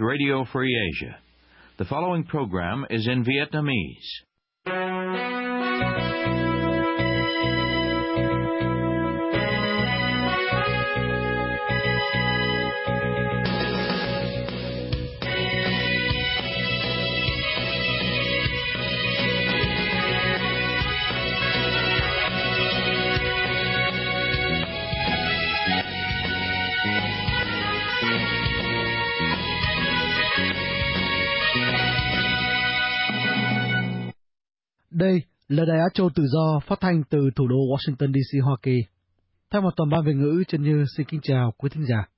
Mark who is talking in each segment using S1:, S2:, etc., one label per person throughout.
S1: Radio Free Asia. The following program is in Vietnamese.
S2: Đây là Đài Á Châu Tự Do phát thanh từ thủ đô Washington DC, Hoa Kỳ. Theo một toàn ban về ngữ, Trần Như xin kính chào quý thính giả.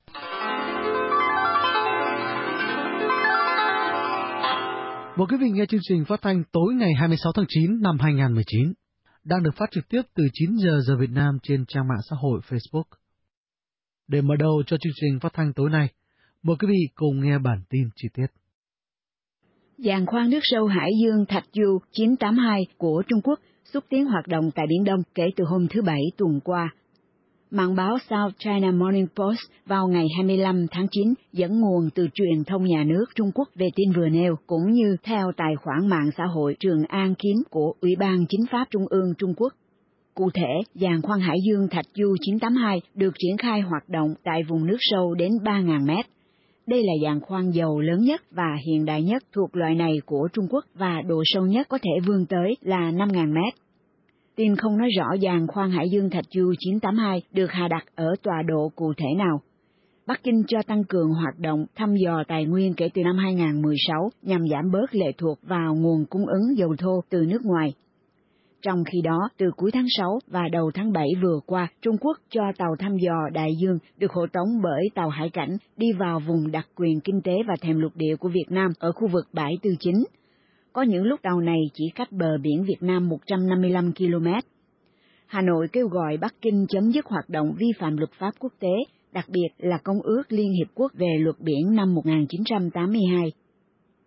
S2: Mời quý vị nghe chương trình phát thanh tối ngày 26 tháng 9 năm 2019, đang được phát trực tiếp từ 9 giờ giờ Việt Nam trên trang mạng xã hội Facebook. Để mở đầu cho chương trình phát thanh tối nay, mời quý vị cùng nghe bản tin chi tiết.
S3: Giàn khoan nước sâu Hải Dương Thạch Du 982 của Trung Quốc xúc tiến hoạt động tại Biển Đông kể từ hôm thứ Bảy tuần qua. Mạng báo South China Morning Post vào ngày 25 tháng 9 dẫn nguồn từ truyền thông nhà nước Trung Quốc về tin vừa nêu, cũng như theo tài khoản mạng xã hội Trường An Kiếm của Ủy ban Chính pháp Trung ương Trung Quốc. Cụ thể, dàn khoan Hải Dương Thạch Du 982 được triển khai hoạt động tại vùng nước sâu đến 3.000 mét. Đây là dạng khoan dầu lớn nhất và hiện đại nhất thuộc loại này của Trung Quốc và độ sâu nhất có thể vươn tới là 5.000 mét. Tin không nói rõ dàn khoan Hải Dương Thạch Du 982 được hạ đặt ở tọa độ cụ thể nào. Bắc Kinh cho tăng cường hoạt động thăm dò tài nguyên kể từ năm 2016 nhằm giảm bớt lệ thuộc vào nguồn cung ứng dầu thô từ nước ngoài. Trong khi đó, từ cuối tháng 6 và đầu tháng 7 vừa qua, Trung Quốc cho tàu thăm dò Đại Dương được hộ tống bởi tàu hải cảnh đi vào vùng đặc quyền kinh tế và thềm lục địa của Việt Nam ở khu vực bãi Tư Chính. Có những lúc tàu này chỉ cách bờ biển Việt Nam 155 km. Hà Nội kêu gọi Bắc Kinh chấm dứt hoạt động vi phạm luật pháp quốc tế, đặc biệt là Công ước Liên Hiệp Quốc về luật biển năm 1982.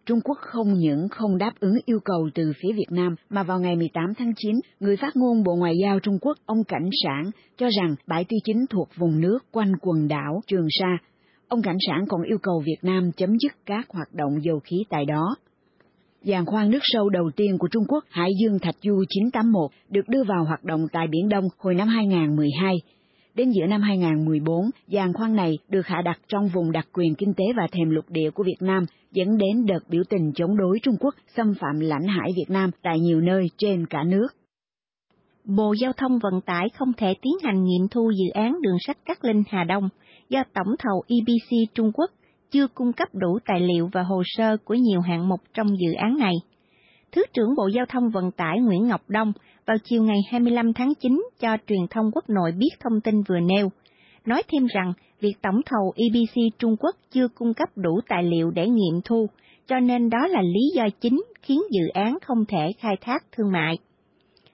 S3: Trung Quốc không những không đáp ứng yêu cầu từ phía Việt Nam mà vào ngày 18 tháng 9, người phát ngôn Bộ Ngoại giao Trung Quốc ông Cảnh Sản cho rằng bãi tư chính thuộc vùng nước quanh quần đảo Trường Sa. Ông Cảnh Sản còn yêu cầu Việt Nam chấm dứt các hoạt động dầu khí tại đó. Giàn khoan nước sâu đầu tiên của Trung Quốc Hải Dương Thạch Du 981 được đưa vào hoạt động tại Biển Đông hồi năm 2012 Đến giữa năm 2014, giàn khoan này được hạ đặt trong vùng đặc quyền kinh tế và thềm lục địa của Việt Nam, dẫn đến đợt biểu tình chống đối Trung Quốc xâm phạm lãnh hải Việt Nam tại nhiều nơi trên cả nước.
S4: Bộ Giao thông Vận tải không thể tiến hành nghiệm thu dự án đường sắt Cát Linh Hà Đông do tổng thầu EBC Trung Quốc chưa cung cấp đủ tài liệu và hồ sơ của nhiều hạng mục trong dự án này. Thứ trưởng Bộ Giao thông Vận tải Nguyễn Ngọc Đông vào chiều ngày 25 tháng 9 cho truyền thông quốc nội biết thông tin vừa nêu, nói thêm rằng việc tổng thầu EBC Trung Quốc chưa cung cấp đủ tài liệu để nghiệm thu, cho nên đó là lý do chính khiến dự án không thể khai thác thương mại.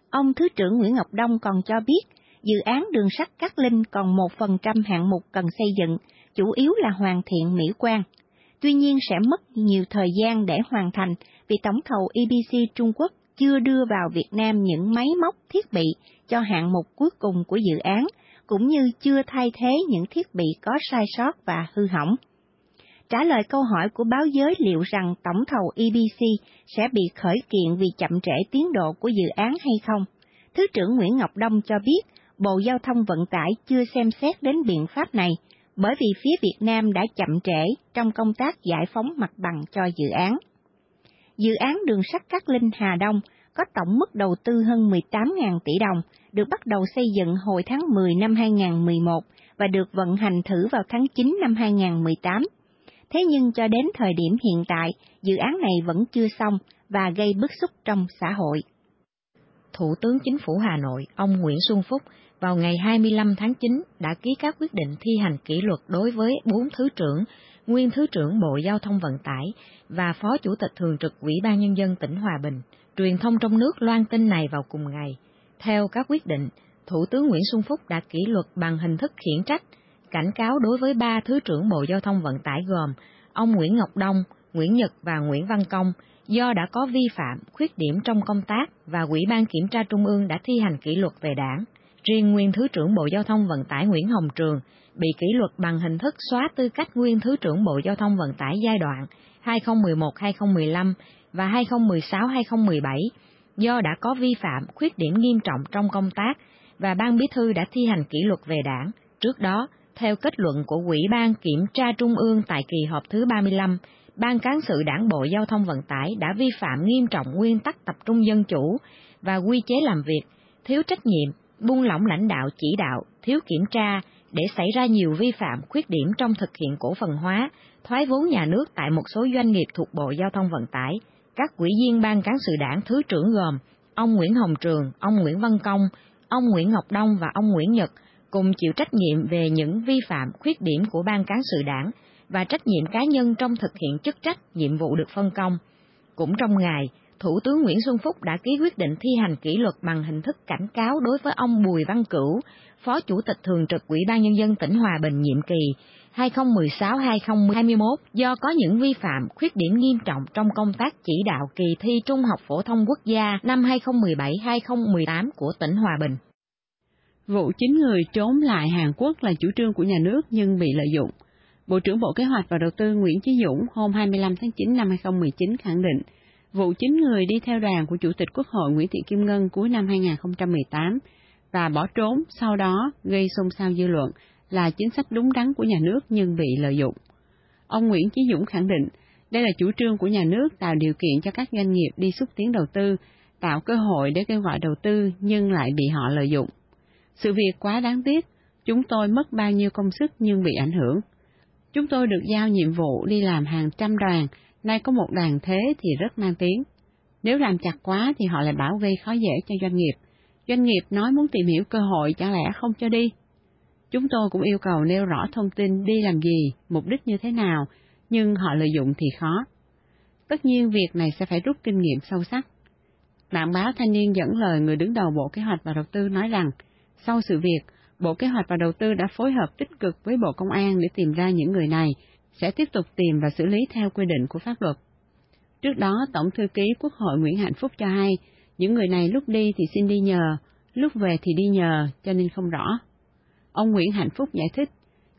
S4: Ông Thứ trưởng Nguyễn Ngọc Đông còn cho biết, dự án đường sắt Cát Linh còn 1% hạng mục cần xây dựng, chủ yếu là hoàn thiện mỹ quan. Tuy nhiên sẽ mất nhiều thời gian để hoàn thành vì tổng thầu EBC Trung Quốc chưa đưa vào Việt Nam những máy móc thiết bị cho hạng mục cuối cùng của dự án, cũng như chưa thay thế những thiết bị có sai sót và hư hỏng. Trả lời câu hỏi của báo giới liệu rằng tổng thầu EBC sẽ bị khởi kiện vì chậm trễ tiến độ của dự án hay không, Thứ trưởng Nguyễn Ngọc Đông cho biết Bộ Giao thông Vận tải chưa xem xét đến biện pháp này, bởi vì phía Việt Nam đã chậm trễ trong công tác giải phóng mặt bằng cho dự án dự án đường sắt Cát Linh Hà Đông có tổng mức đầu tư hơn 18.000 tỷ đồng, được bắt đầu xây dựng hồi tháng 10 năm 2011 và được vận hành thử vào tháng 9 năm 2018. Thế nhưng cho đến thời điểm hiện tại, dự án này vẫn chưa xong và gây bức xúc trong xã hội.
S5: Thủ tướng Chính phủ Hà Nội, ông Nguyễn Xuân Phúc, vào ngày 25 tháng 9 đã ký các quyết định thi hành kỷ luật đối với bốn thứ trưởng, nguyên Thứ trưởng Bộ Giao thông Vận tải và Phó Chủ tịch Thường trực Ủy ban Nhân dân tỉnh Hòa Bình. Truyền thông trong nước loan tin này vào cùng ngày. Theo các quyết định, Thủ tướng Nguyễn Xuân Phúc đã kỷ luật bằng hình thức khiển trách, cảnh cáo đối với ba Thứ trưởng Bộ Giao thông Vận tải gồm ông Nguyễn Ngọc Đông, Nguyễn Nhật và Nguyễn Văn Công do đã có vi phạm, khuyết điểm trong công tác và Ủy ban Kiểm tra Trung ương đã thi hành kỷ luật về đảng. Riêng nguyên Thứ trưởng Bộ Giao thông Vận tải Nguyễn Hồng Trường bị kỷ luật bằng hình thức xóa tư cách nguyên Thứ trưởng Bộ Giao thông Vận tải giai đoạn 2011-2015 và 2016-2017 do đã có vi phạm, khuyết điểm nghiêm trọng trong công tác và Ban Bí thư đã thi hành kỷ luật về đảng. Trước đó, theo kết luận của Ủy ban Kiểm tra Trung ương tại kỳ họp thứ 35, Ban Cán sự Đảng Bộ Giao thông Vận tải đã vi phạm nghiêm trọng nguyên tắc tập trung dân chủ và quy chế làm việc, thiếu trách nhiệm, buông lỏng lãnh đạo chỉ đạo, thiếu kiểm tra để xảy ra nhiều vi phạm khuyết điểm trong thực hiện cổ phần hóa, thoái vốn nhà nước tại một số doanh nghiệp thuộc Bộ Giao thông Vận tải. Các ủy viên Ban Cán sự Đảng Thứ trưởng gồm ông Nguyễn Hồng Trường, ông Nguyễn Văn Công, ông Nguyễn Ngọc Đông và ông Nguyễn Nhật cùng chịu trách nhiệm về những vi phạm khuyết điểm của Ban Cán sự Đảng và trách nhiệm cá nhân trong thực hiện chức trách, nhiệm vụ được phân công. Cũng trong ngày, Thủ tướng Nguyễn Xuân Phúc đã ký quyết định thi hành kỷ luật bằng hình thức cảnh cáo đối với ông Bùi Văn Cửu, Phó Chủ tịch Thường trực Ủy ban Nhân dân tỉnh Hòa Bình nhiệm kỳ 2016-2021 do có những vi phạm, khuyết điểm nghiêm trọng trong công tác chỉ đạo kỳ thi Trung học phổ thông quốc gia năm 2017-2018 của tỉnh Hòa Bình.
S6: Vụ 9 người trốn lại Hàn Quốc là chủ trương của nhà nước nhưng bị lợi dụng. Bộ trưởng Bộ Kế hoạch và Đầu tư Nguyễn Chí Dũng hôm 25 tháng 9 năm 2019 khẳng định, vụ chín người đi theo đoàn của Chủ tịch Quốc hội Nguyễn Thị Kim Ngân cuối năm 2018 và bỏ trốn sau đó gây xôn xao dư luận là chính sách đúng đắn của nhà nước nhưng bị lợi dụng. Ông Nguyễn Chí Dũng khẳng định, đây là chủ trương của nhà nước tạo điều kiện cho các doanh nghiệp đi xúc tiến đầu tư, tạo cơ hội để kêu gọi đầu tư nhưng lại bị họ lợi dụng. Sự việc quá đáng tiếc, chúng tôi mất bao nhiêu công sức nhưng bị ảnh hưởng. Chúng tôi được giao nhiệm vụ đi làm hàng trăm đoàn, nay có một đàn thế thì rất mang tiếng. Nếu làm chặt quá thì họ lại bảo gây khó dễ cho doanh nghiệp. Doanh nghiệp nói muốn tìm hiểu cơ hội chẳng lẽ không cho đi. Chúng tôi cũng yêu cầu nêu rõ thông tin đi làm gì, mục đích như thế nào, nhưng họ lợi dụng thì khó. Tất nhiên việc này sẽ phải rút kinh nghiệm sâu sắc. Bạn báo Thanh niên dẫn lời người đứng đầu Bộ Kế hoạch và Đầu tư nói rằng, sau sự việc, Bộ Kế hoạch và Đầu tư đã phối hợp tích cực với Bộ Công an để tìm ra những người này, sẽ tiếp tục tìm và xử lý theo quy định của pháp luật. Trước đó, Tổng Thư ký Quốc hội Nguyễn Hạnh Phúc cho hay, những người này lúc đi thì xin đi nhờ, lúc về thì đi nhờ, cho nên không rõ. Ông Nguyễn Hạnh Phúc giải thích,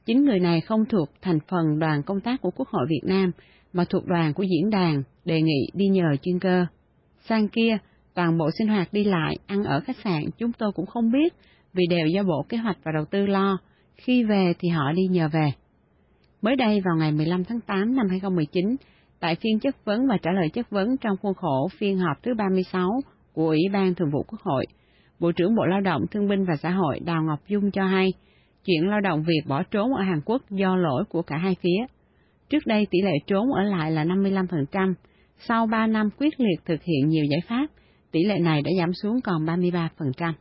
S6: chính người này không thuộc thành phần đoàn công tác của Quốc hội Việt Nam, mà thuộc đoàn của diễn đàn, đề nghị đi nhờ chuyên cơ. Sang kia, toàn bộ sinh hoạt đi lại, ăn ở khách sạn chúng tôi cũng không biết, vì đều do Bộ Kế hoạch và Đầu tư lo, khi về thì họ đi nhờ về. Mới đây vào ngày 15 tháng 8 năm 2019, tại phiên chất vấn và trả lời chất vấn trong khuôn khổ phiên họp thứ 36 của Ủy ban Thường vụ Quốc hội, Bộ trưởng Bộ Lao động Thương binh và Xã hội Đào Ngọc Dung cho hay, chuyện lao động Việt bỏ trốn ở Hàn Quốc do lỗi của cả hai phía. Trước đây tỷ lệ trốn ở lại là 55%, sau 3 năm quyết liệt thực hiện nhiều giải pháp, tỷ lệ này đã giảm xuống còn 33%.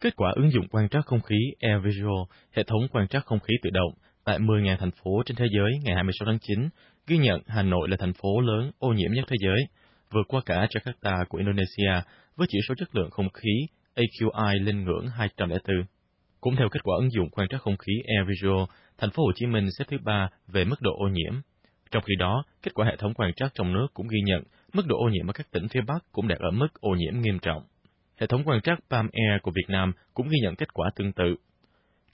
S7: Kết quả ứng dụng quan trắc không khí AirVisual, hệ thống quan trắc không khí tự động, tại 10.000 thành phố trên thế giới ngày 26 tháng 9, ghi nhận Hà Nội là thành phố lớn ô nhiễm nhất thế giới, vượt qua cả Jakarta của Indonesia với chỉ số chất lượng không khí AQI lên ngưỡng 204. Cũng theo kết quả ứng dụng quan trắc không khí Air Visual, thành phố Hồ Chí Minh xếp thứ ba về mức độ ô nhiễm. Trong khi đó, kết quả hệ thống quan trắc trong nước cũng ghi nhận mức độ ô nhiễm ở các tỉnh phía Bắc cũng đạt ở mức ô nhiễm nghiêm trọng. Hệ thống quan trắc Palm Air của Việt Nam cũng ghi nhận kết quả tương tự.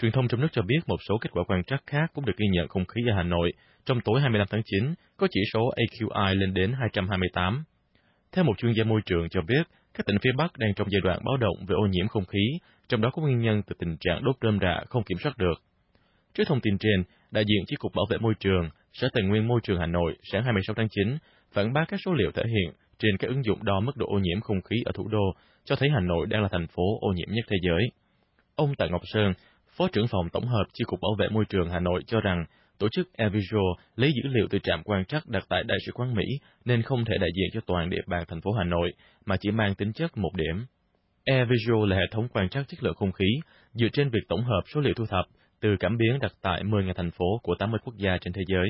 S7: Truyền thông trong nước cho biết một số kết quả quan trắc khác cũng được ghi nhận không khí ở Hà Nội trong tối 25 tháng 9 có chỉ số AQI lên đến 228. Theo một chuyên gia môi trường cho biết, các tỉnh phía Bắc đang trong giai đoạn báo động về ô nhiễm không khí, trong đó có nguyên nhân từ tình trạng đốt rơm rạ không kiểm soát được. Trước thông tin trên, đại diện Chi cục Bảo vệ môi trường, Sở Tài nguyên Môi trường Hà Nội sáng 26 tháng 9 phản bác các số liệu thể hiện trên các ứng dụng đo mức độ ô nhiễm không khí ở thủ đô cho thấy Hà Nội đang là thành phố ô nhiễm nhất thế giới. Ông Tạ Ngọc Sơn, Phó trưởng phòng tổng hợp Chi cục Bảo vệ môi trường Hà Nội cho rằng tổ chức AirVisual lấy dữ liệu từ trạm quan trắc đặt tại Đại sứ quán Mỹ nên không thể đại diện cho toàn địa bàn thành phố Hà Nội mà chỉ mang tính chất một điểm. AirVisual là hệ thống quan trắc chất lượng không khí dựa trên việc tổng hợp số liệu thu thập từ cảm biến đặt tại 10 ngàn thành phố của 80 quốc gia trên thế giới.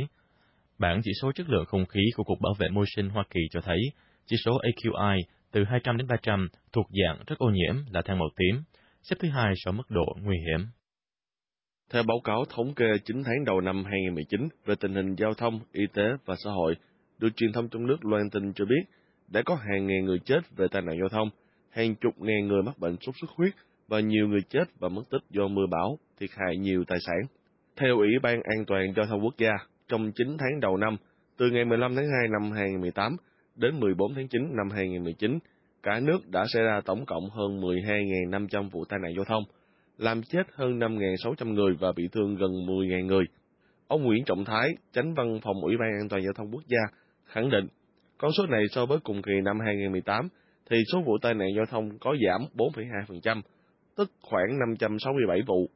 S7: Bản chỉ số chất lượng không khí của Cục Bảo vệ Môi sinh Hoa Kỳ cho thấy chỉ số AQI từ 200 đến 300 thuộc dạng rất ô nhiễm là than màu tím, xếp thứ hai so mức độ nguy hiểm.
S8: Theo báo cáo thống kê 9 tháng đầu năm 2019 về tình hình giao thông, y tế và xã hội, được truyền thông trong nước loan tin cho biết đã có hàng ngàn người chết về tai nạn giao thông, hàng chục ngàn người mắc bệnh sốt xuất huyết và nhiều người chết và mất tích do mưa bão, thiệt hại nhiều tài sản. Theo Ủy ban An toàn Giao thông Quốc gia, trong 9 tháng đầu năm, từ ngày 15 tháng 2 năm 2018 đến 14 tháng 9 năm 2019, cả nước đã xảy ra tổng cộng hơn 12.500 vụ tai nạn giao thông, làm chết hơn 5.600 người và bị thương gần 10.000 người. Ông Nguyễn Trọng Thái, tránh văn phòng Ủy ban An toàn Giao thông Quốc gia, khẳng định con số này so với cùng kỳ năm 2018 thì số vụ tai nạn giao thông có giảm 4,2%, tức khoảng 567 vụ.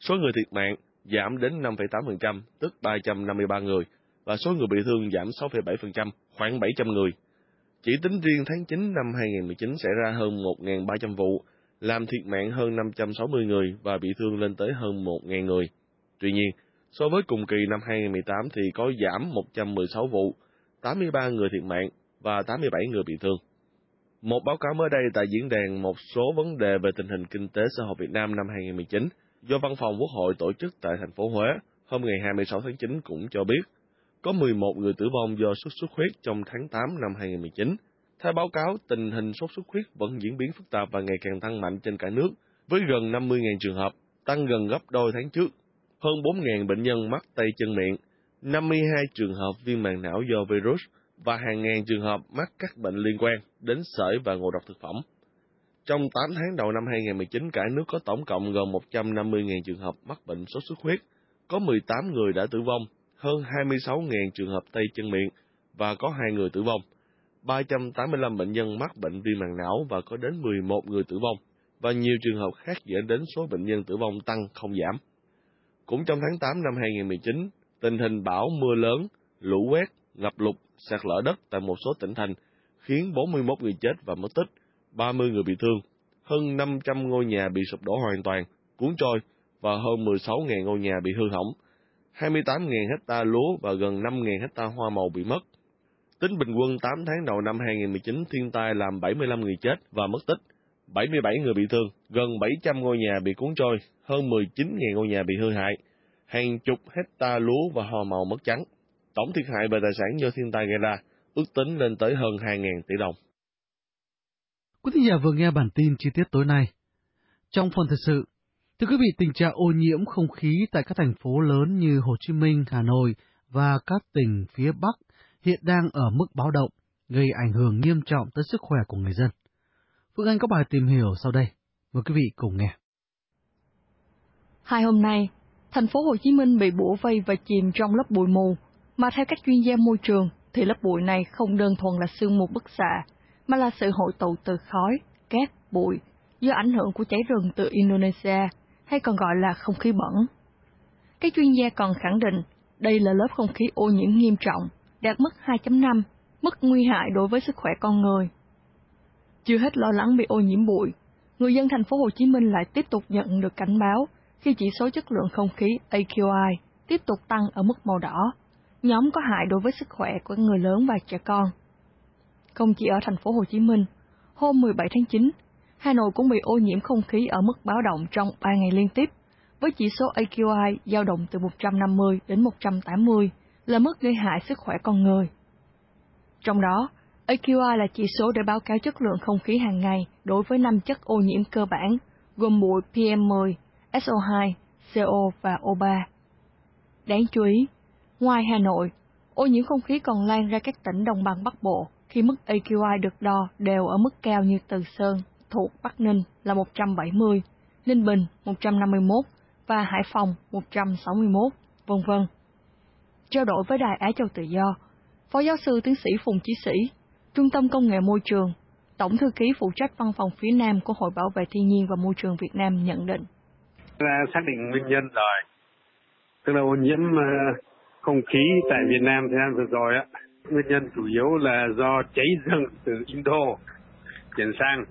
S8: Số người thiệt mạng giảm đến 5,8%, tức 353 người, và số người bị thương giảm 6,7%, khoảng 700 người. Chỉ tính riêng tháng 9 năm 2019 xảy ra hơn 1.300 vụ, làm thiệt mạng hơn 560 người và bị thương lên tới hơn 1.000 người. Tuy nhiên, so với cùng kỳ năm 2018 thì có giảm 116 vụ, 83 người thiệt mạng và 87 người bị thương. Một báo cáo mới đây tại diễn đàn một số vấn đề về tình hình kinh tế xã hội Việt Nam năm 2019 do Văn phòng Quốc hội tổ chức tại thành phố Huế hôm ngày 26 tháng 9 cũng cho biết có 11 người tử vong do sốt xuất huyết trong tháng 8 năm 2019. Theo báo cáo, tình hình sốt xuất huyết vẫn diễn biến phức tạp và ngày càng tăng mạnh trên cả nước, với gần 50.000 trường hợp, tăng gần gấp đôi tháng trước. Hơn 4.000 bệnh nhân mắc tay chân miệng, 52 trường hợp viêm màng não do virus và hàng ngàn trường hợp mắc các bệnh liên quan đến sởi và ngộ độc thực phẩm. Trong 8 tháng đầu năm 2019, cả nước có tổng cộng gần 150.000 trường hợp mắc bệnh sốt xuất huyết, có 18 người đã tử vong, hơn 26.000 trường hợp tay chân miệng và có 2 người tử vong. 385 bệnh nhân mắc bệnh viêm màng não và có đến 11 người tử vong, và nhiều trường hợp khác dẫn đến số bệnh nhân tử vong tăng không giảm. Cũng trong tháng 8 năm 2019, tình hình bão mưa lớn, lũ quét, ngập lụt, sạt lở đất tại một số tỉnh thành khiến 41 người chết và mất tích, 30 người bị thương, hơn 500 ngôi nhà bị sụp đổ hoàn toàn, cuốn trôi và hơn 16.000 ngôi nhà bị hư hỏng, 28.000 hecta lúa và gần 5.000 hecta hoa màu bị mất. Tính bình quân 8 tháng đầu năm 2019, thiên tai làm 75 người chết và mất tích, 77 người bị thương, gần 700 ngôi nhà bị cuốn trôi, hơn 19.000 ngôi nhà bị hư hại, hàng chục hecta lúa và hoa màu mất trắng. Tổng thiệt hại về tài sản do thiên tai gây ra ước tính lên tới hơn 2.000 tỷ đồng.
S2: Quý thính giả vừa nghe bản tin chi tiết tối nay. Trong phần thật sự, thưa quý vị, tình trạng ô nhiễm không khí tại các thành phố lớn như Hồ Chí Minh, Hà Nội và các tỉnh phía Bắc hiện đang ở mức báo động, gây ảnh hưởng nghiêm trọng tới sức khỏe của người dân. Phương Anh có bài tìm hiểu sau đây. Mời quý vị cùng nghe.
S9: Hai hôm nay, thành phố Hồ Chí Minh bị bủa vây và chìm trong lớp bụi mù, mà theo các chuyên gia môi trường thì lớp bụi này không đơn thuần là sương mù bức xạ, mà là sự hội tụ từ khói, cát, bụi do ảnh hưởng của cháy rừng từ Indonesia, hay còn gọi là không khí bẩn. Các chuyên gia còn khẳng định đây là lớp không khí ô nhiễm nghiêm trọng, đạt mức 2.5, mức nguy hại đối với sức khỏe con người. Chưa hết lo lắng bị ô nhiễm bụi, người dân thành phố Hồ Chí Minh lại tiếp tục nhận được cảnh báo khi chỉ số chất lượng không khí AQI tiếp tục tăng ở mức màu đỏ, nhóm có hại đối với sức khỏe của người lớn và trẻ con. Không chỉ ở thành phố Hồ Chí Minh, hôm 17 tháng 9, Hà Nội cũng bị ô nhiễm không khí ở mức báo động trong 3 ngày liên tiếp, với chỉ số AQI dao động từ 150 đến 180, là mức gây hại sức khỏe con người. Trong đó, AQI là chỉ số để báo cáo chất lượng không khí hàng ngày đối với năm chất ô nhiễm cơ bản, gồm bụi PM10, SO2, CO và O3. Đáng chú ý, ngoài Hà Nội, ô nhiễm không khí còn lan ra các tỉnh đồng bằng Bắc Bộ khi mức AQI được đo đều ở mức cao như Từ Sơn thuộc Bắc Ninh là 170, Ninh Bình 151 và Hải Phòng 161, vân vân. Trao đổi với Đài Á Châu Tự Do, Phó giáo sư tiến sĩ Phùng Chí Sĩ, Trung tâm Công nghệ Môi trường, Tổng thư ký phụ trách văn phòng phía Nam của Hội Bảo vệ Thiên nhiên và Môi trường Việt Nam nhận định.
S10: Ra xác định nguyên nhân rồi, tức là ô nhiễm ờ, không khí tại Việt Nam thời gian vừa rồi á, nguyên nhân chủ yếu là do cháy rừng từ Indo chuyển sang.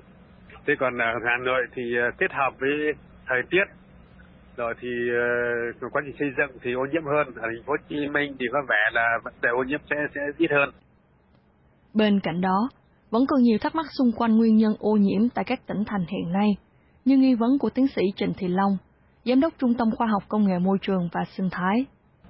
S10: Thế còn ở Hà Nội thì ờ, kết hợp với thời tiết rồi thì uh, quá trình xây dựng thì ô nhiễm hơn ở thành phố Hồ Chí Minh thì có vẻ là vấn đề ô nhiễm sẽ sẽ ít hơn.
S9: Bên cạnh đó, vẫn còn nhiều thắc mắc xung quanh nguyên nhân ô nhiễm tại các tỉnh thành hiện nay, như nghi vấn của tiến sĩ Trịnh Thị Long, Giám đốc Trung tâm Khoa học Công nghệ Môi trường và Sinh thái.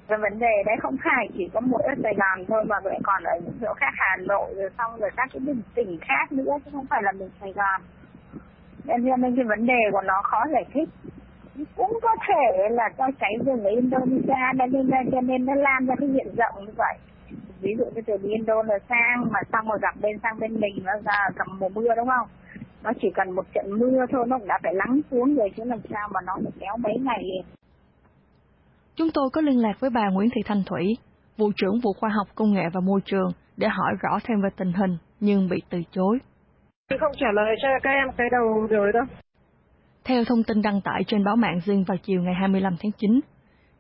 S11: Cái vấn đề đấy không phải chỉ có một ở Sài Gòn thôi mà lại còn ở những chỗ khác Hà Nội rồi xong rồi các cái tỉnh tỉnh khác nữa chứ không phải là mình Sài Gòn. Nên cho nên cái vấn đề của nó khó giải thích. Cũng có thể là do cháy rừng ở Indonesia nên nên cho nên nó lan ra cái diện rộng như vậy ví dụ như từ Indonesia sang mà xong rồi gặp bên sang bên mình nó ra gặp mùa mưa đúng không nó chỉ cần một trận mưa thôi nó cũng đã phải lắng xuống rồi chứ làm sao mà nó được kéo mấy ngày liền
S9: Chúng tôi có liên lạc với bà Nguyễn Thị Thanh Thủy, vụ trưởng vụ khoa học công nghệ và môi trường để hỏi rõ thêm về tình hình nhưng bị từ chối.
S12: Không trả lời cho các em cái đầu rồi đâu.
S9: Theo thông tin đăng tải trên báo mạng riêng vào chiều ngày 25 tháng 9,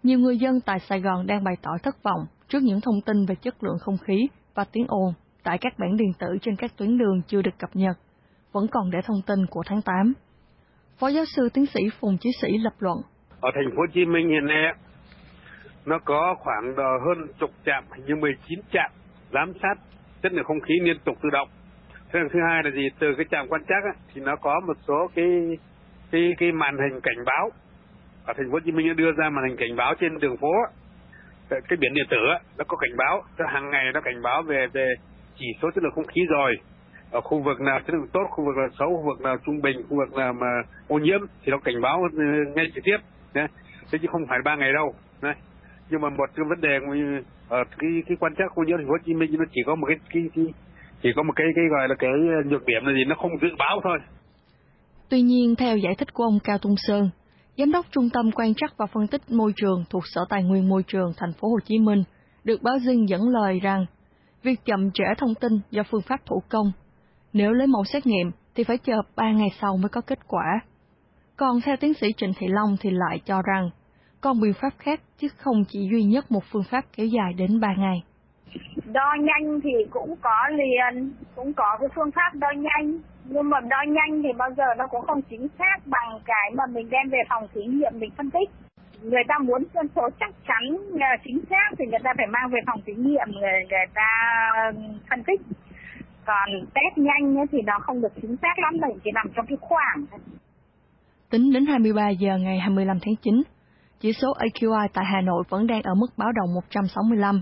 S9: nhiều người dân tại Sài Gòn đang bày tỏ thất vọng trước những thông tin về chất lượng không khí và tiếng ồn tại các bản điện tử trên các tuyến đường chưa được cập nhật, vẫn còn để thông tin của tháng 8. Phó giáo sư tiến sĩ Phùng Chí Sĩ lập luận.
S10: Ở thành phố Hồ Chí Minh hiện nay nó có khoảng hơn chục trạm, hình như 19 trạm giám sát chất lượng không khí liên tục tự động. Thứ hai là gì? Từ cái trạm quan trắc thì nó có một số cái thì cái màn hình cảnh báo ở thành phố Hồ Chí Minh nó đưa ra màn hình cảnh báo trên đường phố ờ, cái biển điện tử nó có cảnh báo. Hàng ngày nó cảnh báo về về chỉ số chất lượng không khí rồi. Ở khu vực nào chất lượng tốt khu vực nào xấu khu vực nào trung bình khu vực nào mà ô nhiễm thì nó cảnh báo ờ, ngay trực tiếp thế chứ không phải ba ngày đâu đấy nhưng mà một cái vấn đề ở ờ, cái cái quan trắc ô nhiễm thành phố Hồ Chí Minh nó chỉ có một cái cái, cái chỉ có một cái cái gọi là cái nhược điểm là gì? Nó không dự báo thôi.
S9: Tuy nhiên, theo giải thích của ông Cao Tung Sơn, Giám đốc Trung tâm Quan trắc và Phân tích Môi trường thuộc Sở Tài nguyên Môi trường Thành phố Hồ Chí Minh, được báo Dinh dẫn lời rằng, việc chậm trễ thông tin do phương pháp thủ công. Nếu lấy mẫu xét nghiệm thì phải chờ 3 ngày sau mới có kết quả. Còn theo tiến sĩ Trịnh Thị Long thì lại cho rằng, còn biện pháp khác chứ không chỉ duy nhất một phương pháp kéo dài đến 3 ngày.
S11: Đo nhanh thì cũng có liền, cũng có cái phương pháp đo nhanh, nhưng mà đo nhanh thì bao giờ nó cũng không chính xác bằng cái mà mình đem về phòng thí nghiệm mình phân tích. Người ta muốn con số chắc chắn ờ, chính xác thì người ta phải mang về phòng thí nghiệm người, người ta phân tích. Còn test nhanh thì nó không được chính xác lắm mình chỉ nằm trong cái khoảng
S9: Tính đến 23 giờ ngày 25 tháng 9, chỉ số AQI tại Hà Nội vẫn đang ở mức báo động 165.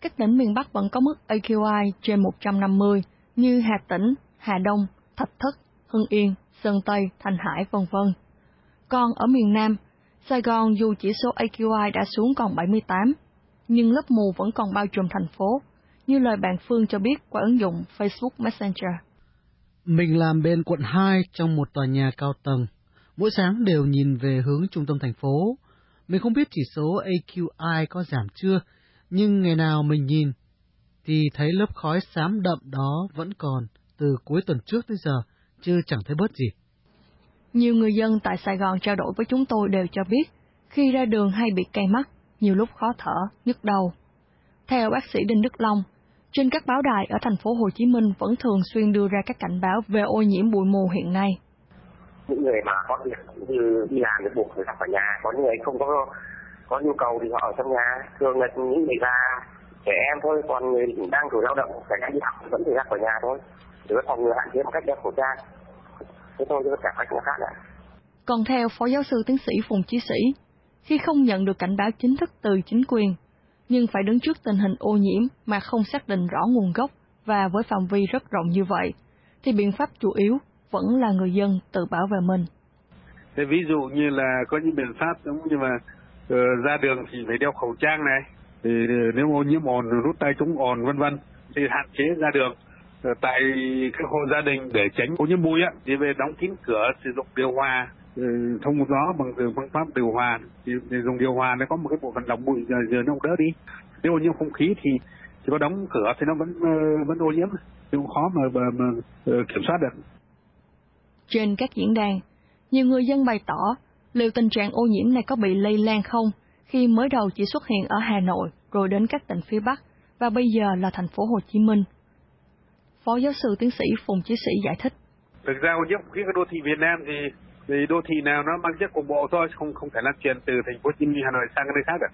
S9: Các tỉnh miền Bắc vẫn có mức AQI trên 150 như Hà Tĩnh, Hà Đông, Thạch Thất, Hưng Yên, Sơn Tây, Thanh Hải, vân vân. Còn ở miền Nam, Sài Gòn dù chỉ số AQI đã xuống còn 78, nhưng lớp mù vẫn còn bao trùm thành phố, như lời bạn Phương cho biết qua ứng dụng Facebook Messenger.
S2: Mình làm bên quận 2 trong một tòa nhà cao tầng. Mỗi sáng đều nhìn về hướng trung tâm thành phố. Mình không biết chỉ số AQI có giảm chưa, nhưng ngày nào mình nhìn thì thấy lớp khói xám đậm đó vẫn còn từ cuối tuần trước tới giờ, chứ chẳng thấy bớt gì.
S9: Nhiều người dân tại Sài Gòn trao đổi với chúng tôi đều cho biết, khi ra đường hay bị cay mắt, nhiều lúc khó thở, nhức đầu. Theo bác sĩ Đinh Đức Long, trên các báo đài ở thành phố Hồ Chí Minh vẫn thường xuyên đưa ra các cảnh báo về ô nhiễm bụi mù hiện nay.
S13: Những người mà có việc như đi làm thì buộc phải khỏi nhà, có những người không có có nhu cầu thì họ ở trong nhà, thường là những người già, trẻ em thôi, còn người đang tuổi lao động phải đi học vẫn phải ra khỏi nhà thôi để phòng ngừa hạn chế một cách đeo khẩu trang. Thế thôi chứ tất cả các khác nữa
S9: còn theo phó giáo sư tiến sĩ phùng chí sĩ khi không nhận được cảnh báo chính thức từ chính quyền nhưng phải đứng trước tình hình ô nhiễm mà không xác định rõ nguồn gốc và với phạm vi rất rộng như vậy thì biện pháp chủ yếu vẫn là người dân tự bảo vệ mình.
S10: Thế ví dụ như là có những biện pháp giống như mà uh, ra đường thì phải đeo khẩu trang này thì nếu ô nhiễm ồn rút tay chống ồn vân vân thì hạn chế ra đường tại các hộ gia đình để tránh ô nhiễm bụi á thì về đóng kín cửa sử dụng điều hòa ừ, thông gió bằng phương pháp điều hòa. Thì, thì dùng điều hòa nó có một cái bộ phận lọc bụi giờ, nó đỡ đi. Nếu ô nhiễm không khí thì chỉ có đóng cửa thì nó vẫn ờ, vẫn ô nhiễm thì cũng khó mà, mà, mà ờ, kiểm soát được.
S9: Trên các diễn đàn nhiều người dân bày tỏ liệu tình trạng ô nhiễm này có bị lây lan không khi mới đầu chỉ xuất hiện ở Hà Nội rồi đến các tỉnh phía Bắc và bây giờ là thành phố Hồ Chí Minh. Phó giáo sư tiến sĩ Phùng Chí Sĩ giải thích.
S10: Thực ra ô nhiễm khí ở đô thị Việt Nam thì thì đô thị nào nó mang chất cục bộ thôi, không không thể lan truyền từ thành phố Hồ Chí Minh, Hà Nội sang nơi khác được.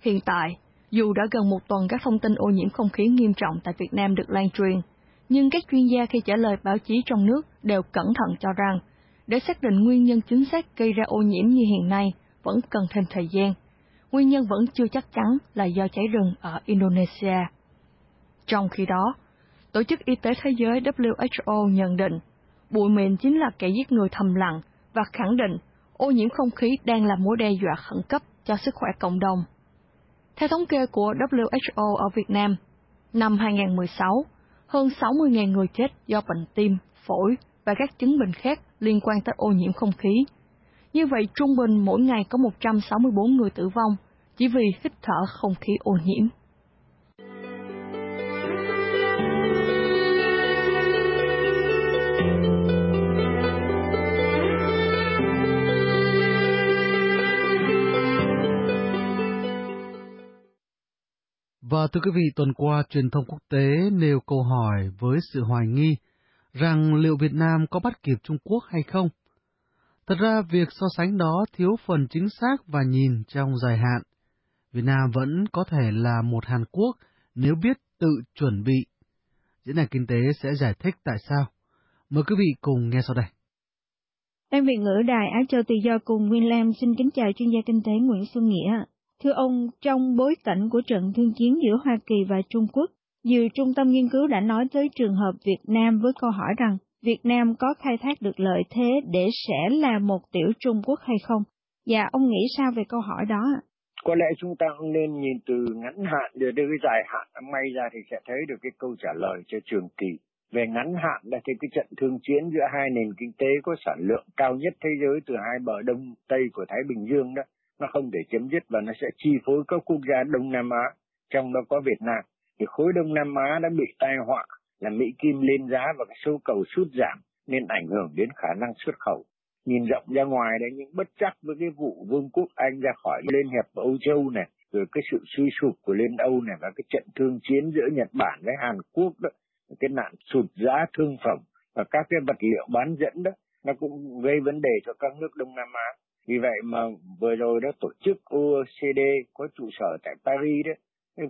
S9: Hiện tại, dù đã gần một tuần các thông tin ô nhiễm không khí nghiêm trọng tại Việt Nam được lan truyền, nhưng các chuyên gia khi trả lời báo chí trong nước đều cẩn thận cho rằng, để xác định nguyên nhân chính xác gây ra ô nhiễm như hiện nay vẫn cần thêm thời gian. Nguyên nhân vẫn chưa chắc chắn là do cháy rừng ở Indonesia. Trong khi đó, Tổ chức Y tế Thế giới WHO nhận định bụi mịn chính là kẻ giết người thầm lặng và khẳng định ô nhiễm không khí đang là mối đe dọa khẩn cấp cho sức khỏe cộng đồng. Theo thống kê của WHO ở Việt Nam, năm 2016, hơn 60.000 người chết do bệnh tim, phổi và các chứng bệnh khác liên quan tới ô nhiễm không khí. Như vậy, trung bình mỗi ngày có 164 người tử vong chỉ vì hít thở không khí ô nhiễm.
S2: Và thưa quý vị, tuần qua truyền thông quốc tế nêu câu hỏi với sự hoài nghi rằng liệu Việt Nam có bắt kịp Trung Quốc hay không? Thật ra việc so sánh đó thiếu phần chính xác và nhìn trong dài hạn. Việt Nam vẫn có thể là một Hàn Quốc nếu biết tự chuẩn bị. Diễn đàn kinh tế sẽ giải thích tại sao. Mời quý vị cùng nghe sau đây.
S3: Ban Việt ngữ Đài Á Châu Tự Do cùng Nguyên Lam xin kính chào chuyên gia kinh tế Nguyễn Xuân Nghĩa. Thưa ông, trong bối cảnh của trận thương chiến giữa Hoa Kỳ và Trung Quốc, nhiều trung tâm nghiên cứu đã nói tới trường hợp Việt Nam với câu hỏi rằng Việt Nam có khai thác được lợi thế để sẽ là một tiểu Trung Quốc hay không? Và ông nghĩ sao về câu hỏi đó?
S14: Có lẽ chúng ta không nên nhìn từ ngắn hạn để đến cái dài hạn may ra thì sẽ thấy được cái câu trả lời cho trường kỳ. Về ngắn hạn là thì cái trận thương chiến giữa hai nền kinh tế có sản lượng cao nhất thế giới từ hai bờ đông tây của Thái Bình Dương đó nó không thể chấm dứt và nó sẽ chi phối các quốc gia Đông Nam Á, trong đó có Việt Nam. Thì khối Đông Nam Á đã bị tai họa là Mỹ Kim lên giá và số cầu sút giảm nên ảnh hưởng đến khả năng xuất khẩu. Nhìn rộng ra ngoài đấy những bất chắc với cái vụ Vương quốc Anh ra khỏi Liên hiệp Âu Châu này, rồi cái sự suy sụp của Liên Âu này và cái trận thương chiến giữa Nhật Bản với Hàn Quốc đó, cái nạn sụt giá thương phẩm và các cái vật liệu bán dẫn đó, nó cũng gây vấn đề cho các nước Đông Nam Á. Vì vậy mà vừa rồi đó tổ chức OECD có trụ sở tại Paris đó,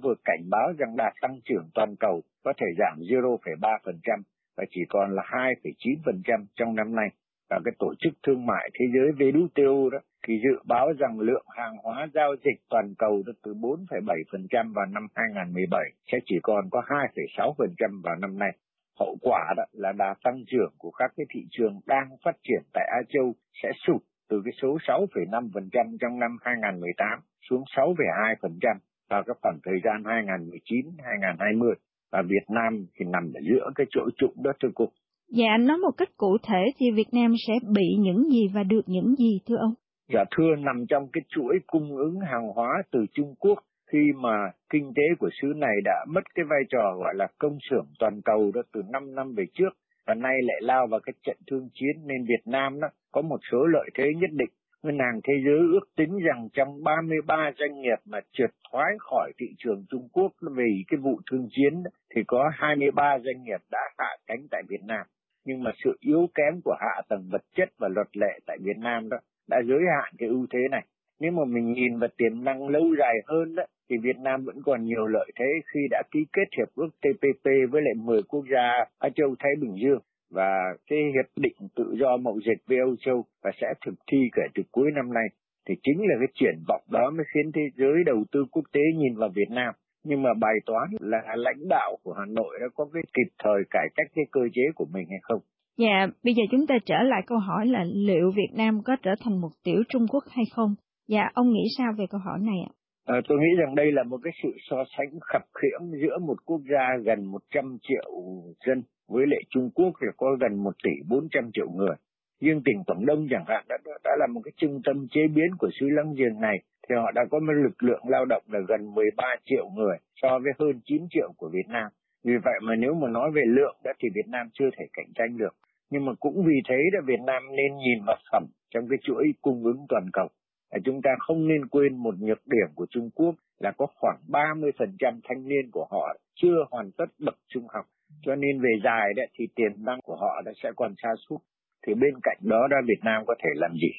S14: vừa cảnh báo rằng đạt tăng trưởng toàn cầu có thể giảm 0,3% và chỉ còn là 2,9% trong năm nay. Và cái tổ chức thương mại thế giới WTO đó thì dự báo rằng lượng hàng hóa giao dịch toàn cầu từ 4,7% vào năm 2017 sẽ chỉ còn có 2,6% vào năm nay. Hậu quả đó là đà tăng trưởng của các cái thị trường đang phát triển tại Á Châu sẽ sụt từ cái số 6,5% trong năm 2018 xuống 6,2% vào cái khoảng thời gian 2019-2020 và Việt Nam thì nằm ở giữa cái chỗ trụng đó thưa cô.
S3: Dạ anh nói một cách cụ thể thì Việt Nam sẽ bị những gì và được những gì thưa ông?
S14: Dạ thưa nằm trong cái chuỗi cung ứng hàng hóa từ Trung Quốc khi mà kinh tế của xứ này đã mất cái vai trò gọi là công xưởng toàn cầu đó từ 5 năm về trước và nay lại lao vào cái trận thương chiến nên Việt Nam đó có một số lợi thế nhất định. Ngân hàng Thế giới ước tính rằng trong 33 doanh nghiệp mà trượt thoái khỏi thị trường Trung Quốc vì cái vụ thương chiến thì có 23 doanh nghiệp đã hạ cánh tại Việt Nam. Nhưng mà sự yếu kém của hạ tầng vật chất và luật lệ tại Việt Nam đó đã giới hạn cái ưu thế này. Nếu mà mình nhìn vào tiềm năng lâu dài hơn đó, thì Việt Nam vẫn còn nhiều lợi thế khi đã ký kết hiệp ước TPP với lại 10 quốc gia Á Châu Thái Bình Dương và cái hiệp định tự do mậu dịch với Âu Châu và sẽ thực thi kể từ cuối năm nay thì chính là cái triển vọng đó mới khiến thế giới đầu tư quốc tế nhìn vào Việt Nam. Nhưng mà bài toán là lãnh đạo của Hà Nội đã có cái kịp thời cải cách cái cơ chế của mình hay không?
S3: Dạ, bây giờ chúng ta trở lại câu hỏi là liệu Việt Nam có trở thành một tiểu Trung Quốc hay không? Dạ, ông nghĩ sao về câu hỏi này ạ?
S14: À, tôi nghĩ rằng đây là một cái sự so sánh khập khiễng giữa một quốc gia gần 100 triệu dân với lại Trung Quốc thì có gần 1 tỷ 400 triệu người. Nhưng tỉnh Quảng Đông chẳng hạn đã, đã là một cái trung tâm chế biến của xứ láng giềng này thì họ đã có một lực lượng lao động là gần 13 triệu người so với hơn 9 triệu của Việt Nam. Vì vậy mà nếu mà nói về lượng đó thì Việt Nam chưa thể cạnh tranh được. Nhưng mà cũng vì thế là Việt Nam nên nhìn vào phẩm trong cái chuỗi cung ứng toàn cầu. Chúng ta không nên quên một nhược điểm của Trung Quốc là có khoảng 30% thanh niên của họ chưa hoàn tất bậc trung học. Cho nên về dài đấy thì tiềm năng của họ đã sẽ còn xa suốt. Thì bên cạnh đó ra Việt Nam có thể làm gì?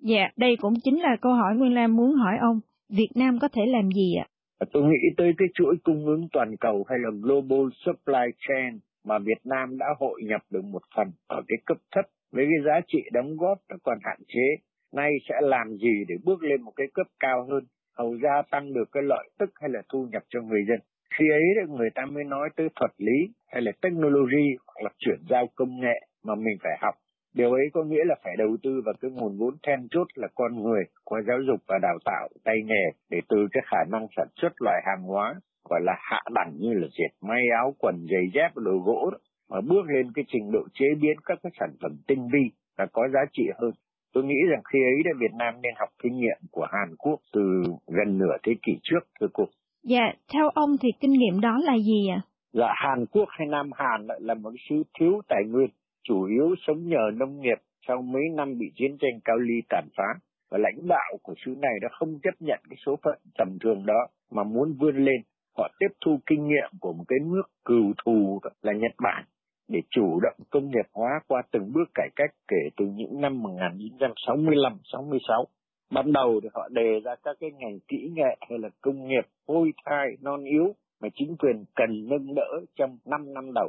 S3: Dạ đây cũng chính là câu hỏi Nguyên Lam muốn hỏi ông. Việt Nam có thể làm gì ạ?
S14: Tôi nghĩ tới cái chuỗi cung ứng toàn cầu hay là global supply chain mà Việt Nam đã hội nhập được một phần ở cái cấp thấp. Với cái giá trị đóng góp nó còn hạn chế nay sẽ làm gì để bước lên một cái cấp cao hơn hầu gia tăng được cái lợi tức hay là thu nhập cho người dân khi ấy người ta mới nói tới thuật lý hay là technology hoặc là chuyển giao công nghệ mà mình phải học Điều ấy có nghĩa là phải đầu tư vào cái nguồn vốn then chốt là con người qua giáo dục và đào tạo tay nghề để từ cái khả năng sản xuất loại hàng hóa gọi là hạ đẳng như là dệt may áo quần giày dép đồ gỗ đó, mà bước lên cái trình độ chế biến các cái sản phẩm tinh vi và có giá trị hơn. Tôi nghĩ rằng khi ấy là Việt Nam nên học kinh nghiệm của Hàn Quốc từ gần nửa thế kỷ trước, thưa cô.
S4: Dạ, theo ông thì kinh nghiệm đó là gì ạ? À?
S14: Dạ, Hàn Quốc hay Nam Hàn là một xứ thiếu tài nguyên, chủ yếu sống nhờ nông nghiệp sau mấy năm bị chiến tranh cao ly tàn phá. Và lãnh đạo của xứ này đã không chấp nhận cái số phận tầm thường đó mà muốn vươn lên. Họ tiếp thu kinh nghiệm của một cái nước cừu thù là Nhật Bản để chủ động công nghiệp hóa qua từng bước cải cách kể từ những năm 1965-66. Ban đầu thì họ đề ra các cái ngành kỹ nghệ hay là công nghiệp phôi thai non yếu mà chính quyền cần nâng đỡ trong 5 năm đầu.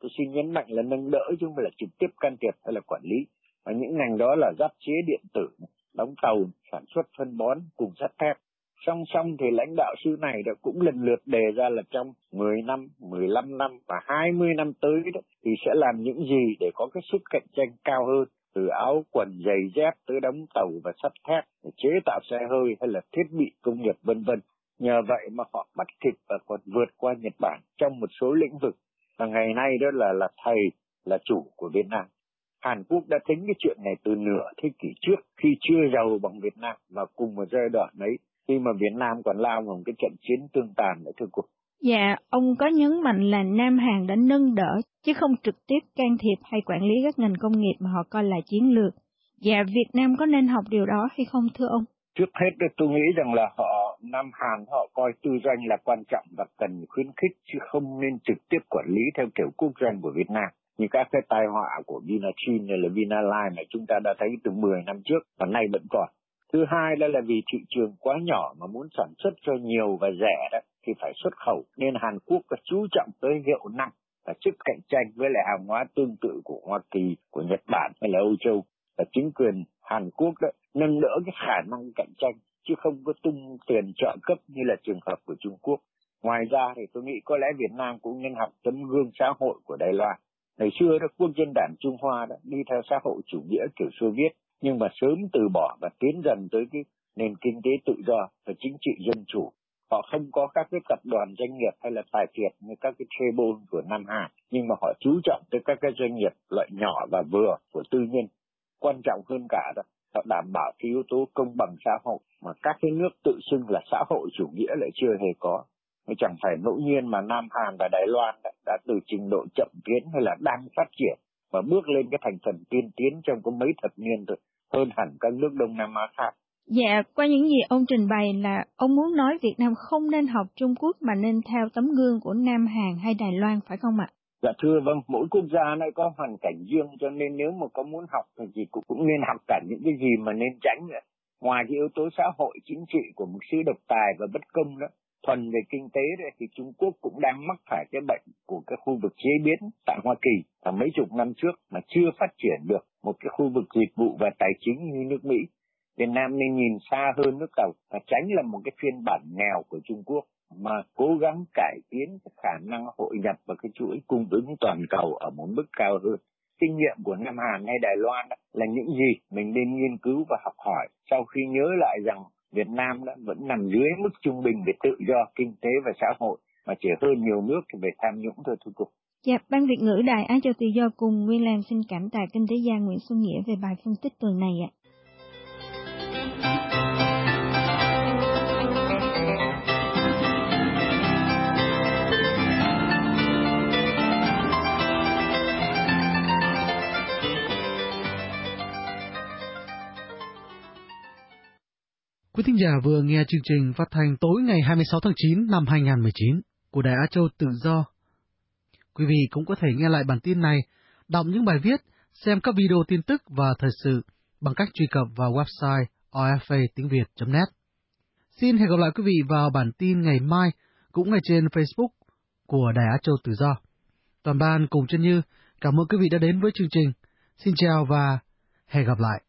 S14: Tôi xin nhấn mạnh là nâng đỡ chứ không phải là trực tiếp can thiệp hay là quản lý. Và những ngành đó là giáp chế điện tử, đóng tàu, sản xuất phân bón cùng sắt thép. Song song thì lãnh đạo sư này đã cũng lần lượt đề ra là trong 10 năm, 15 năm và 20 năm tới đó, thì sẽ làm những gì để có cái sức cạnh tranh cao hơn từ áo quần giày dép tới đóng tàu và sắt thép chế tạo xe hơi hay là thiết bị công nghiệp vân vân. Nhờ vậy mà họ bắt kịp và còn vượt qua Nhật Bản trong một số lĩnh vực. Và ngày nay đó là là thầy là chủ của Việt Nam. Hàn Quốc đã tính cái chuyện này từ nửa thế kỷ trước khi chưa giàu bằng Việt Nam và cùng một giai đoạn ấy khi mà Việt Nam còn lao vào một cái trận chiến tương tàn nữa thưa cô.
S4: Dạ, ông có nhấn mạnh là Nam Hàn đã nâng đỡ chứ không trực tiếp can thiệp hay quản lý các ngành công nghiệp mà họ coi là chiến lược. Dạ, Việt Nam có nên học điều đó hay không thưa ông?
S14: Trước hết tôi nghĩ rằng là họ Nam Hàn họ coi tư doanh là quan trọng và cần khuyến khích chứ không nên trực tiếp quản lý theo kiểu quốc doanh của Việt Nam như các cái tai họa của Vinachin hay là Vinalines mà chúng ta đã thấy từ 10 năm trước và nay vẫn còn. Thứ hai đó là vì thị trường quá nhỏ mà muốn sản xuất cho nhiều và rẻ đó thì phải xuất khẩu nên Hàn Quốc có chú trọng tới hiệu năng và sức cạnh tranh với lại hàng hóa tương tự của Hoa Kỳ, của Nhật Bản hay là Âu Châu và chính quyền Hàn Quốc đó nâng đỡ cái khả năng cạnh tranh chứ không có tung tiền trợ cấp như là trường hợp của Trung Quốc. Ngoài ra thì tôi nghĩ có lẽ Việt Nam cũng nên học tấm gương xã hội của Đài Loan. Ngày xưa đó quân dân đảng Trung Hoa đã đi theo xã hội chủ nghĩa kiểu Xô Viết nhưng mà sớm từ bỏ và tiến dần tới cái nền kinh tế tự do và chính trị dân chủ. Họ không có các cái tập đoàn doanh nghiệp hay là tài phiệt như các cái chaebol của Nam Hà, nhưng mà họ chú trọng tới các cái doanh nghiệp loại nhỏ và vừa của tư nhân. Quan trọng hơn cả đó, họ đảm bảo cái yếu tố công bằng xã hội mà các cái nước tự xưng là xã hội chủ nghĩa lại chưa hề có. Chẳng phải ngẫu nhiên mà Nam Hàn và Đài Loan đã, đã từ trình độ chậm tiến hay là đang phát triển và bước lên cái thành phần tiên tiến trong có mấy thập niên rồi hơn hẳn các nước Đông Nam Á khác.
S4: Dạ, qua những gì ông trình bày là ông muốn nói Việt Nam không nên học Trung Quốc mà nên theo tấm gương của Nam Hàn hay Đài Loan phải không ạ?
S14: Dạ thưa vâng, mỗi quốc gia này có hoàn cảnh riêng cho nên nếu mà có muốn học thì cũng, cũng nên học cả những cái gì mà nên tránh. Ngoài cái yếu tố xã hội chính trị của một sứ độc tài và bất công đó, thuần về kinh tế đấy thì Trung Quốc cũng đang mắc phải cái bệnh của cái khu vực chế biến tại Hoa Kỳ và mấy chục năm trước mà chưa phát triển được một cái khu vực dịch vụ và tài chính như nước Mỹ. Việt Nam nên nhìn xa hơn nước tàu và tránh là một cái phiên bản nghèo của Trung Quốc mà cố gắng cải tiến cái khả năng hội nhập vào cái chuỗi cung ứng toàn cầu ở một mức cao hơn. Kinh nghiệm của Nam Hàn hay Đài Loan là những gì mình nên nghiên cứu và học hỏi sau khi nhớ lại rằng Việt Nam đã vẫn nằm dưới mức trung bình về tự do kinh tế và xã hội mà chỉ hơn nhiều nước về tham nhũng thôi thưa cục.
S4: Dạ, Ban Việt ngữ Đài Á Châu Tự Do cùng Nguyên Lan xin cảm tạ kinh tế gia Nguyễn Xuân Nghĩa về bài phân tích tuần này ạ.
S2: Quý thính giả vừa nghe chương trình phát thanh tối ngày 26 tháng 9 năm 2019 của Đài Á Châu Tự Do. Quý vị cũng có thể nghe lại bản tin này, đọc những bài viết, xem các video tin tức và thời sự bằng cách truy cập vào website rfa tiếng Việt.net. Xin hẹn gặp lại quý vị vào bản tin ngày mai cũng ngay trên Facebook của Đài Á Châu Tự Do. Toàn ban cùng chân như cảm ơn quý vị đã đến với chương trình. Xin chào và hẹn gặp lại.